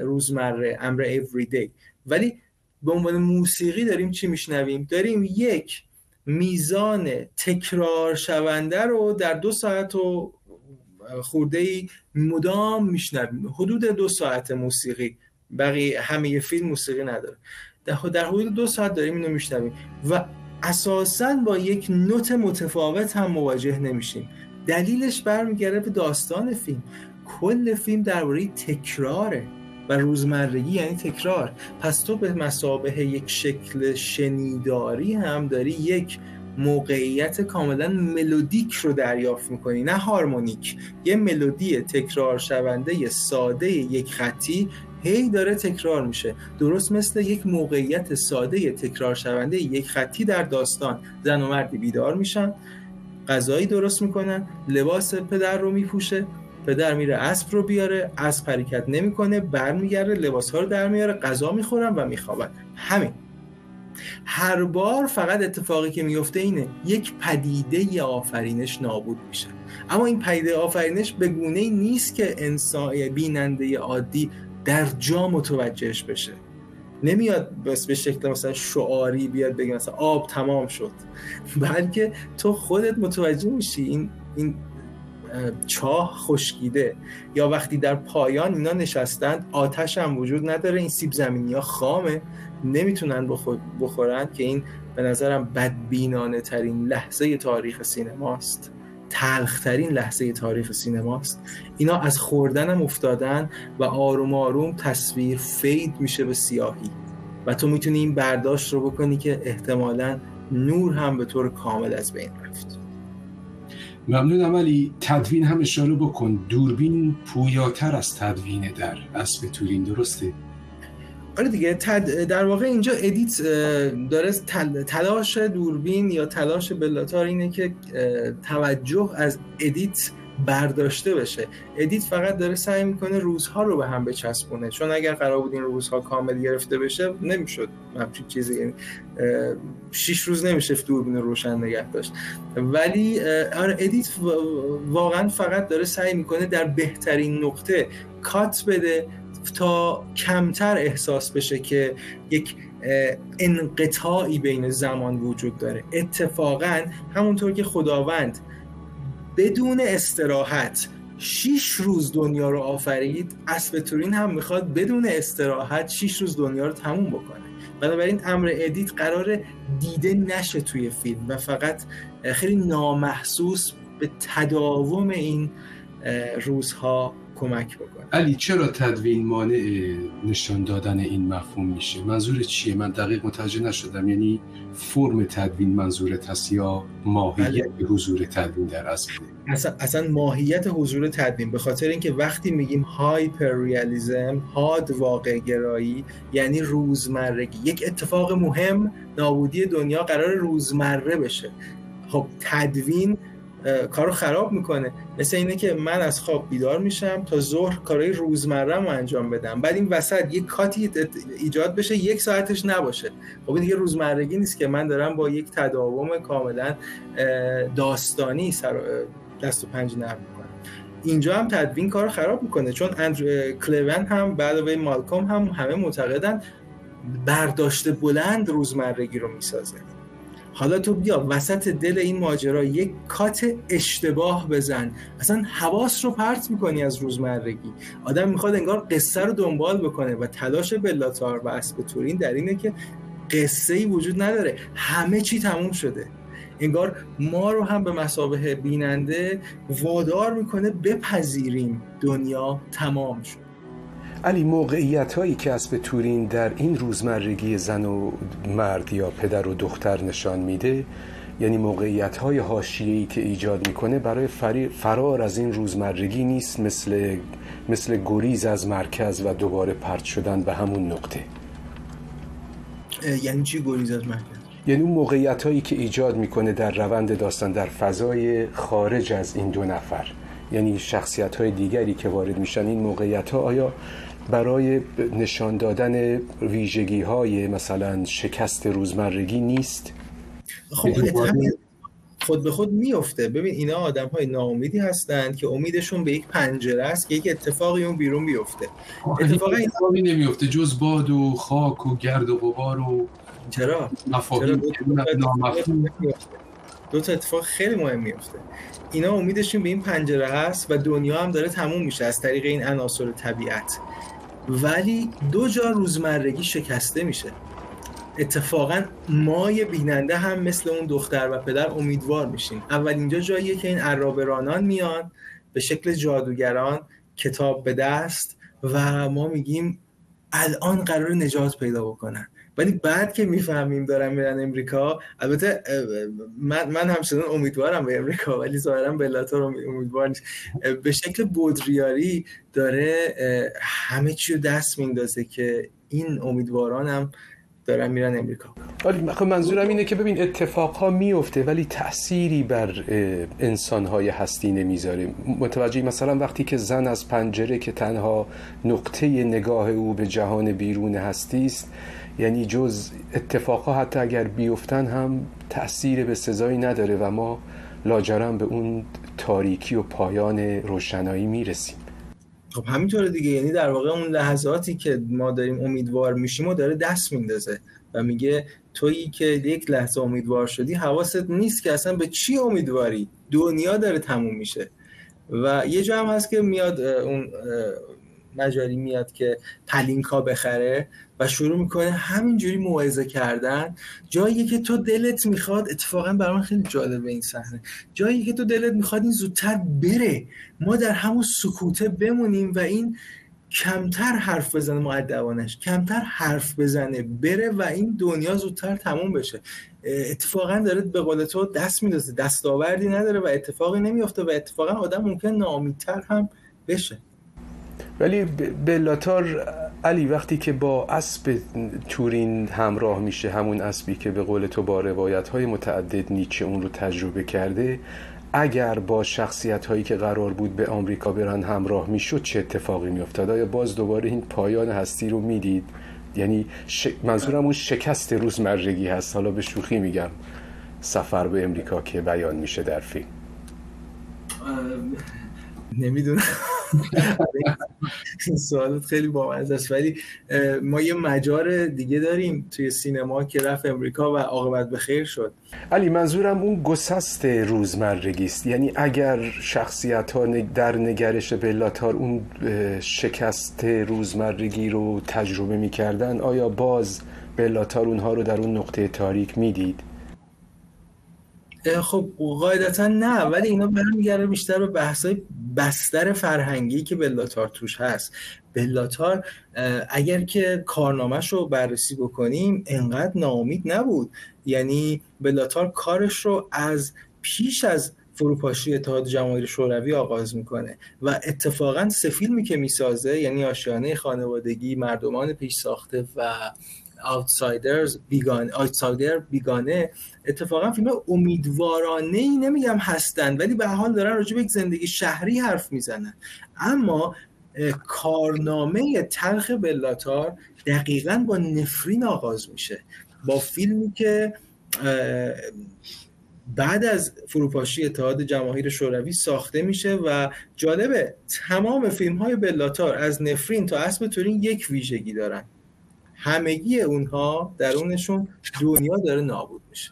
روزمره امر everyday. ولی به عنوان موسیقی داریم چی میشنویم؟ داریم یک میزان تکرار شونده رو در دو ساعت و خورده ای مدام میشنویم. حدود دو ساعت موسیقی. بقیه همه فیلم موسیقی نداره. در حدود دو ساعت داریم اینو میشنویم. و اساسا با یک نوت متفاوت هم مواجه نمیشیم. دلیلش برمیگرده به داستان فیلم. کل فیلم درباره تکراره و روزمرگی یعنی تکرار. پس تو به مسابه یک شکل شنیداری هم داری یک موقعیت کاملا ملودیک رو دریافت می‌کنی نه هارمونیک. یه ملودی تکرار شونده ساده یک خطی هی داره تکرار میشه. درست مثل یک موقعیت ساده تکرار شونده یک خطی در داستان. زن و مردی بیدار میشن غذایی درست می‌کنن لباس پدر رو میپوشه پدر میره اسب رو بیاره اسب حرکت نمی‌کنه برمیگرده لباس ها رو در میاره غذا می‌خورن و میخوابن. همین. هر بار فقط اتفاقی که میفته اینه یک پدیده آفرینش نابود میشه. اما این پدیده آفرینش به گونه ای نیست که انسان بیننده عادی در جا متوجهش بشه. نمیاد بس به شکل مثلا شعاری بیاد بگه مثلا آب تمام شد. [laughs] بلکه تو خودت متوجه میشی این این چاه خشکیده. یا وقتی در پایان اینا نشستند آتش هم وجود نداره این سیب زمینی ها خامه. نمی‌تونن بخورن که این به نظرم بدبینانه ترین لحظه تاریخ سینماست. تلخترین لحظه تاریخ سینماست. اینا از خوردنم افتادن و آروم آروم تصویر فید میشه به سیاهی. و تو می‌تونی این برداشت رو بکنی که احتمالا نور هم به طور کامل از بین رفت. ممنونم ولی تدوین هم اشاره بکن. دوربین پویاتر از تدوین در. اسب تورین درسته؟ آره دیگه در واقع اینجا edit داره تلاش دوربین یا تلاش بلاتار اینه که توجه از edit برداشته بشه. edit فقط داره سعی می‌کنه روزها رو به هم بچسبونه. چون اگر قرار بود این روزها کامل گرفته بشه نمی‌شد. همچین چیزی یعنی شیش روز نمیشه دوربین روشن نگه داشت. ولی آره edit واقعا فقط داره سعی می‌کنه در بهترین نقطه کات بده تا کمتر احساس بشه که یک انقطاعی بین زمان وجود داره. اتفاقا همونطور که خداوند بدون استراحت شیش روز دنیا رو آفرید اسب تورین هم می‌خواد بدون استراحت شیش روز دنیا رو تموم بکنه. بنابراین امر ادیت قرار دیده نشه توی فیلم و فقط خیلی نامحسوس به تداوم این روزها کمک بکنه. علی چرا تدوین مانع نشان دادن این مفهوم میشه؟ منظور چیه؟ من دقیق متوجه نشدم. یعنی فرم تدوین منظورت هست یا ماهیت بله. حضور تدوین در اصل؟ اصلا, اصلا ماهیت حضور تدوین به خاطر اینکه وقتی میگیم هایپر ریالیزم هاد واقع گرایی یعنی روزمرگی یک اتفاق مهم نابودی دنیا قرار روزمره بشه. خب تدوین کارو خراب می‌کنه. مثل اینه که من از خواب بیدار میشم تا ظهر کارهای روزمره رو انجام بدم. بعد این وسط یک کاتی ایجاد بشه یک ساعتش نباشه. خب این دیگه روزمرگی نیست که من دارم با یک تداوم کاملا داستانی سر دست و پنج نرم می‌کنم. اینجا هم تدوین کار خراب می‌کنه. چون اندرو کلون هم بعد مالکوم هم همه معتقدن برداشت بلند روزمرگی رو می‌سازه. حالا تو بیا وسط دل این ماجرا یک کات اشتباه بزن. اصلا حواس رو پرت می‌کنی از روزمرگی. آدم می‌خواد انگار قصه رو دنبال بکنه و تلاش بلاتار و اسب تورین در اینه که قصه ای وجود نداره. همه چی تموم شده. انگار ما رو هم به مسابه بیننده وادار می‌کنه بپذیریم. دنیا تمام شد. علی موقعیت هایی که اسب تورین در این روزمرگی زن و مرد یا پدر و دختر نشان میده یعنی موقعیت های هاشیهی که ایجاد می‌کنه برای فرار از این روزمرگی نیست مثل مثل گریز از مرکز و دوباره پرت شدن به همون نقطه یعنی چی گریز از مرکز؟ یعنی اون موقعیت هایی که ایجاد می‌کنه در روند داستان در فضای خارج از این دو نفر یعنی شخصیت های دیگری که وارد میشن این موقعیت ها آیا برای نشان دادن ویژگی های مثلا شکست روزمرگی نیست؟ خب خود به خود میفته ببین اینا آدم های ناامیدی هستند که امیدشون به یک پنجره است که یک اتفاقی اون بیرون بیفته. اتفاقی اتفاقی نمیفته جز باد و خاک و گرد و غبار و چرا؟ مفاهیم دو تا اتفاق خیلی مهم میفته اینا امیدشون به این پنجره هست و دنیا هم داره تموم میشه. از طریق این عناصر طبیعت. ولی دو جا روزمرگی شکسته میشه. اتفاقا مای بیننده هم مثل اون دختر و پدر امیدوار میشیم. اول اینجا جاییه که این عرابرانان میان به شکل جادوگران کتاب به دست و ما میگیم الان قرار نجات پیدا بکنن. ولی بعد که می‌فهمیم دارن میرن امریکا البته من من همچنان امیدوارم به امریکا ولی ظاهرا بلاتور امیدوار نیست. به شکل بودریاری داره همه چی رو دست میندازه که این امیدواران هم دارن میرن امریکا. خب منظورم اینه که ببین اتفاقها میفته ولی تأثیری بر انسانهای هستی نمی‌ذاره. متوجه مثلا وقتی که زن از پنجره که تنها نقطه نگاه او به جهان بیرون هستی است یعنی جز اتفاقها حتی اگر بیفتن هم تأثیر به سزایی نداره و ما لاجرم به اون تاریکی و پایان روشنایی می‌رسیم. خب همینطوره دیگه. یعنی در واقع اون لحظاتی که ما داریم امیدوار میشیم و داره دست میندازه و میگه تویی که یک لحظه امیدوار شدی حواست نیست که اصلا به چی امیدواری؟ دنیا داره تموم میشه. و یه جا هم هست که میاد اون مجاری میاد که پلینکا بخره. و شروع می‌کنه همینجوری موعظه کردن. جایی که تو دلت می‌خواد اتفاقا برای من خیلی جالبه این صحنه. جایی که تو دلت می‌خواد این زودتر بره. ما در همون سکوته بمونیم و این کمتر حرف بزنه معدوانش کمتر حرف بزنه بره و این دنیا زودتر تموم بشه. اتفاقا داره به قول تو دست میدازه. دستاوردی نداره و اتفاقی نمیافته و اتفاقا آدم ممکن ناامیدتر هم بشه. ولی بلاتار علی وقتی که با اسب تورین همراه میشه همون اسبی که به قول تو با روایت های متعدد نیچه اون رو تجربه کرده اگر با شخصیت هایی که قرار بود به آمریکا برن همراه می‌شد چه اتفاقی میافتاد؟ آیا باز دوباره این پایان هستی رو می‌دید؟ یعنی ش... منظورم اون شکست روزمرگی هست. حالا به شوخی میگم. سفر به امریکا که بیان میشه در فیلم. نمی‌دونم. [laughs] سوالت خیلی بامزه است. ولی ما یه مجار دیگه داریم توی سینما که رفت امریکا و عاقبت به خیر شد. علی منظورم اون گسست روزمرگی است. یعنی اگر شخصیت ها در نگرش بلاتار اون شکست روزمرگی رو تجربه می‌کردن آیا باز بلاتار اونها رو در اون نقطه تاریک می‌دید؟ خب قاعدتا نه ولی اینا برمیگرده بیشتر به بحثای بستر فرهنگی که بلاتار توش هست. بلاتار اگر که کارنامهش رو بررسی بکنیم انقدر ناامید نبود. یعنی بلاتار کارش رو از پیش از فروپاشی اتحاد جماهیر شوروی آغاز می‌کنه و اتفاقا سه فیلمی که می‌سازه یعنی آشیانه خانوادگی مردمان پیش ساخته و آوتسایدرز بیگانه آوتسایدر بیگانه. اتفاقا فیلم امیدوارانه ای نمیگم هستن ولی به حال دارن راجع به یک زندگی شهری حرف می‌زنن. اما کارنامه تلخ بلاتار دقیقا با نفرین آغاز میشه. با فیلمی که بعد از فروپاشی اتحاد جماهیر شوروی ساخته میشه و جالبه تمام فیلم های بلاتار از نفرین تا اسب تورین یک ویژگی دارن. همگی اونها درونشون دنیا داره نابود میشه.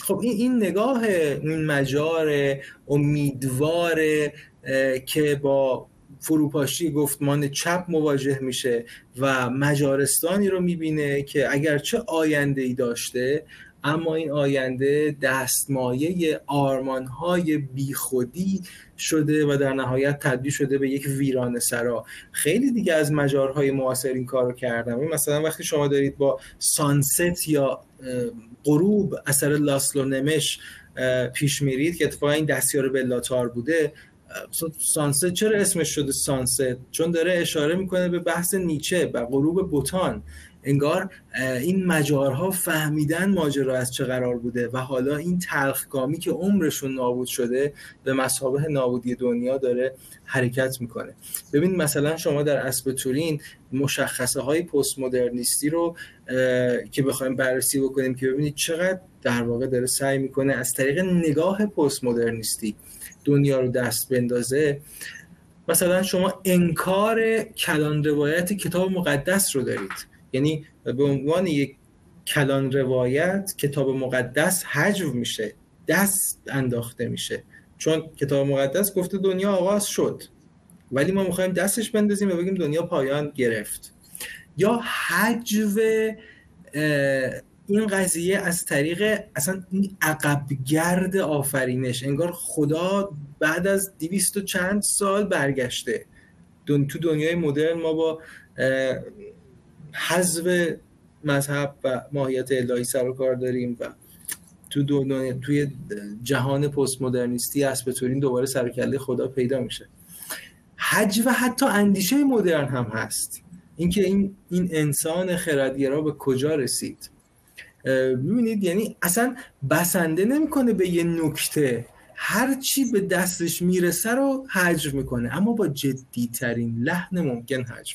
خب این این نگاه این مجار امیدوار که با فروپاشی گفتمان چپ مواجه میشه و مجارستانی رو می‌بینه که اگرچه آینده ای داشته اما این آینده دستمایه آرمانهای بیخودی شده و در نهایت تبدیل شده به یک ویران سرا. خیلی دیگه از مجارهای معاصر این کار رو کردم مثلا وقتی شما دارید با سانست یا غروب اثر لاسلو نمش پیش میرید که اتفاقا این دستیار بلاتار بوده سانست چرا اسمش شده سانست؟ چون داره اشاره می‌کنه به بحث نیچه و غروب بوتان. انگار این مجارها فهمیدن ماجرا از چه قرار بوده و حالا این تلخگامی که عمرشون نابود شده به مسابه نابودی دنیا داره حرکت می‌کنه. ببین مثلا شما در اسب تورین مشخصه های پست مدرنیستی رو که بخوایم بررسی بکنیم که ببینید چقدر در واقع داره سعی می‌کنه از طریق نگاه پست مدرنیستی دنیا رو دست بندازه. مثلا شما انکار کلان روایت کتاب مقدس رو دارید. یعنی به عنوان یک کلان روایت کتاب مقدس حجو میشه دست انداخته میشه. چون کتاب مقدس گفته دنیا آغاز شد ولی ما می‌خوایم دستش بندازیم و بگیم دنیا پایان گرفت. یا حجو این قضیه از طریق اصلا این عقبگرد آفرینش. انگار خدا بعد از دیویست و چند سال برگشته. دن... تو دنیای مدرن ما با حذف مذهب و ماهیت الهی سر و کار داریم و تو دنیا توی جهان پست مدرنیستی اسب تورین دوباره سر خدا پیدا میشه. حج و حتی اندیشه مدرن هم هست. اینکه این این انسان خردگرا به کجا رسید؟ می‌بینید یعنی اصلا بسنده نمی‌کنه به یه نکته. هر چی به دستش می‌رسه رو حجر می‌کنه. اما با جدی ترین لحن ممکن حجر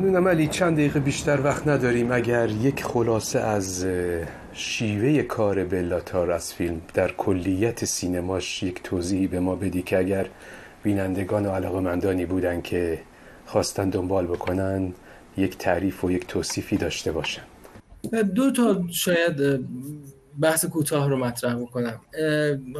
ممنونم علی چند دقیقه بیشتر وقت نداریم. اگر یک خلاصه از شیوه کار بلاتار از فیلم در کلیت سینماش یک توضیحی به ما بدی که اگر بینندگان و علاقمندانی بودن که خواستن دنبال بکنن یک تعریف و یک توصیفی داشته باشن. دو تا شاید بحث کوتاه رو مطرح بکنم.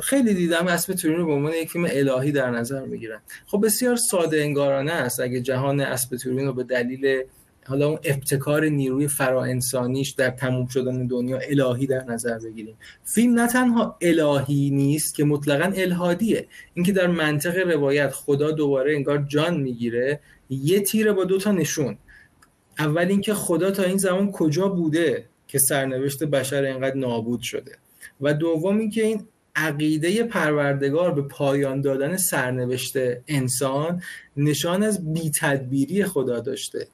خیلی دیدم اسب تورین رو به عنوان یک فیلم الهی در نظر می‌گیرن. خب بسیار ساده انگارانه است اگه جهان اسب تورین رو به دلیل حالا اون ابتکار نیروی فراانسانیش در تموم شدن دنیا الهی در نظر بگیریم. فیلم نه تنها الهی نیست که مطلقا الهادیه اینکه در منطق روایت خدا دوباره انگار جان می‌گیره یه تیره با دو تا نشون. اول اینکه خدا تا این زمان کجا بوده؟ که سرنوشت بشر اینقدر نابود شده. و دوم اینکه این عقیده پروردگار به پایان دادن سرنوشت انسان نشان از بی تدبیری خدا داشته.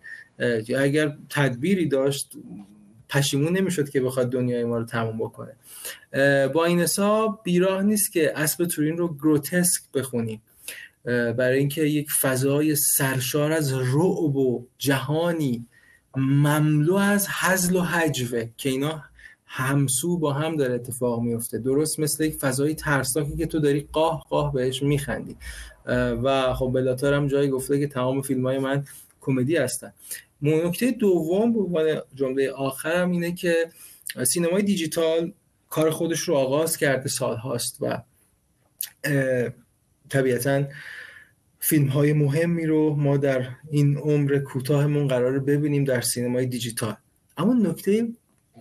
اگر تدبیری داشت پشیمون نمی‌شد که بخواد دنیای ما رو تموم بکنه. با این حساب بیراه نیست که اسب تورین رو گروتسک بخونیم. برای اینکه یک فضای سرشار از رعب و جهانی مملو از حزل و حجوه که اینا همسو با هم داره اتفاق میفته. درست مثل یک فضای ترسناکی که تو داری قاه قاه بهش میخندی. و خب بلاتار هم جایی گفته که تمام فیلم های من کمدی هستن. نکته دوم به عنوان جمله آخرم اینه که سینمای دیجیتال کار خودش رو آغاز کرده سال هاست و طبیعتا فیلم های مهمی رو ما در این عمر کوتاهمون قرار ببینیم در سینمای دیجیتال. اما نکته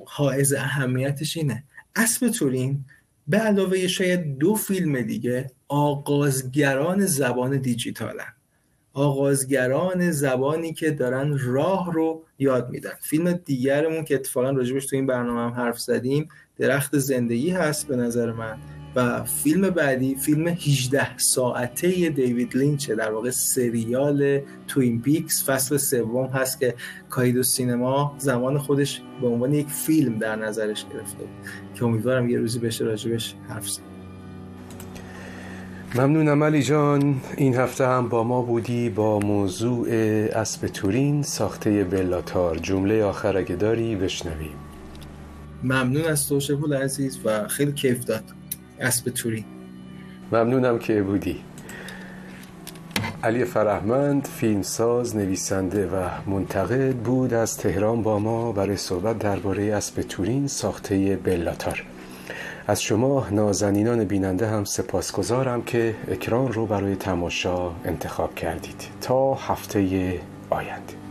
حائز اهمیتش اینه. اسب تورین به علاوه شاید دو فیلم دیگه آغازگران زبان دیجیتالن. آغازگران زبانی که دارن راه رو یاد میدن. فیلم دیگرمون که اتفاقا راجبش تو این برنامه هم حرف زدیم درخت زندگی هست به نظر من. و فیلم بعدی فیلم 18 ساعته دیوید لینچه در واقع سریال توین پیکس. فصل سوم هست که کایدو سینما زمان خودش به عنوان یک فیلم در نظرش گرفته بود. که امیدوارم یه روزی بشه راجبش حرف زد ممنونم علی جان. این هفته هم با ما بودی با موضوع اسب تورین ساخته بلاتار. جمله آخر اگه داری بشنویم. ممنون از تو شبول عزیز و خیلی کیف داد. اسب تورین ممنونم که بودی. علی فرهمند فیلمساز نویسنده و منتقد بود از تهران با ما برای صحبت درباره اسب تورین ساخته بلاتار. از شما نازنینان بیننده هم سپاسگزارم که اکران رو برای تماشا انتخاب کردید. تا هفته آینده.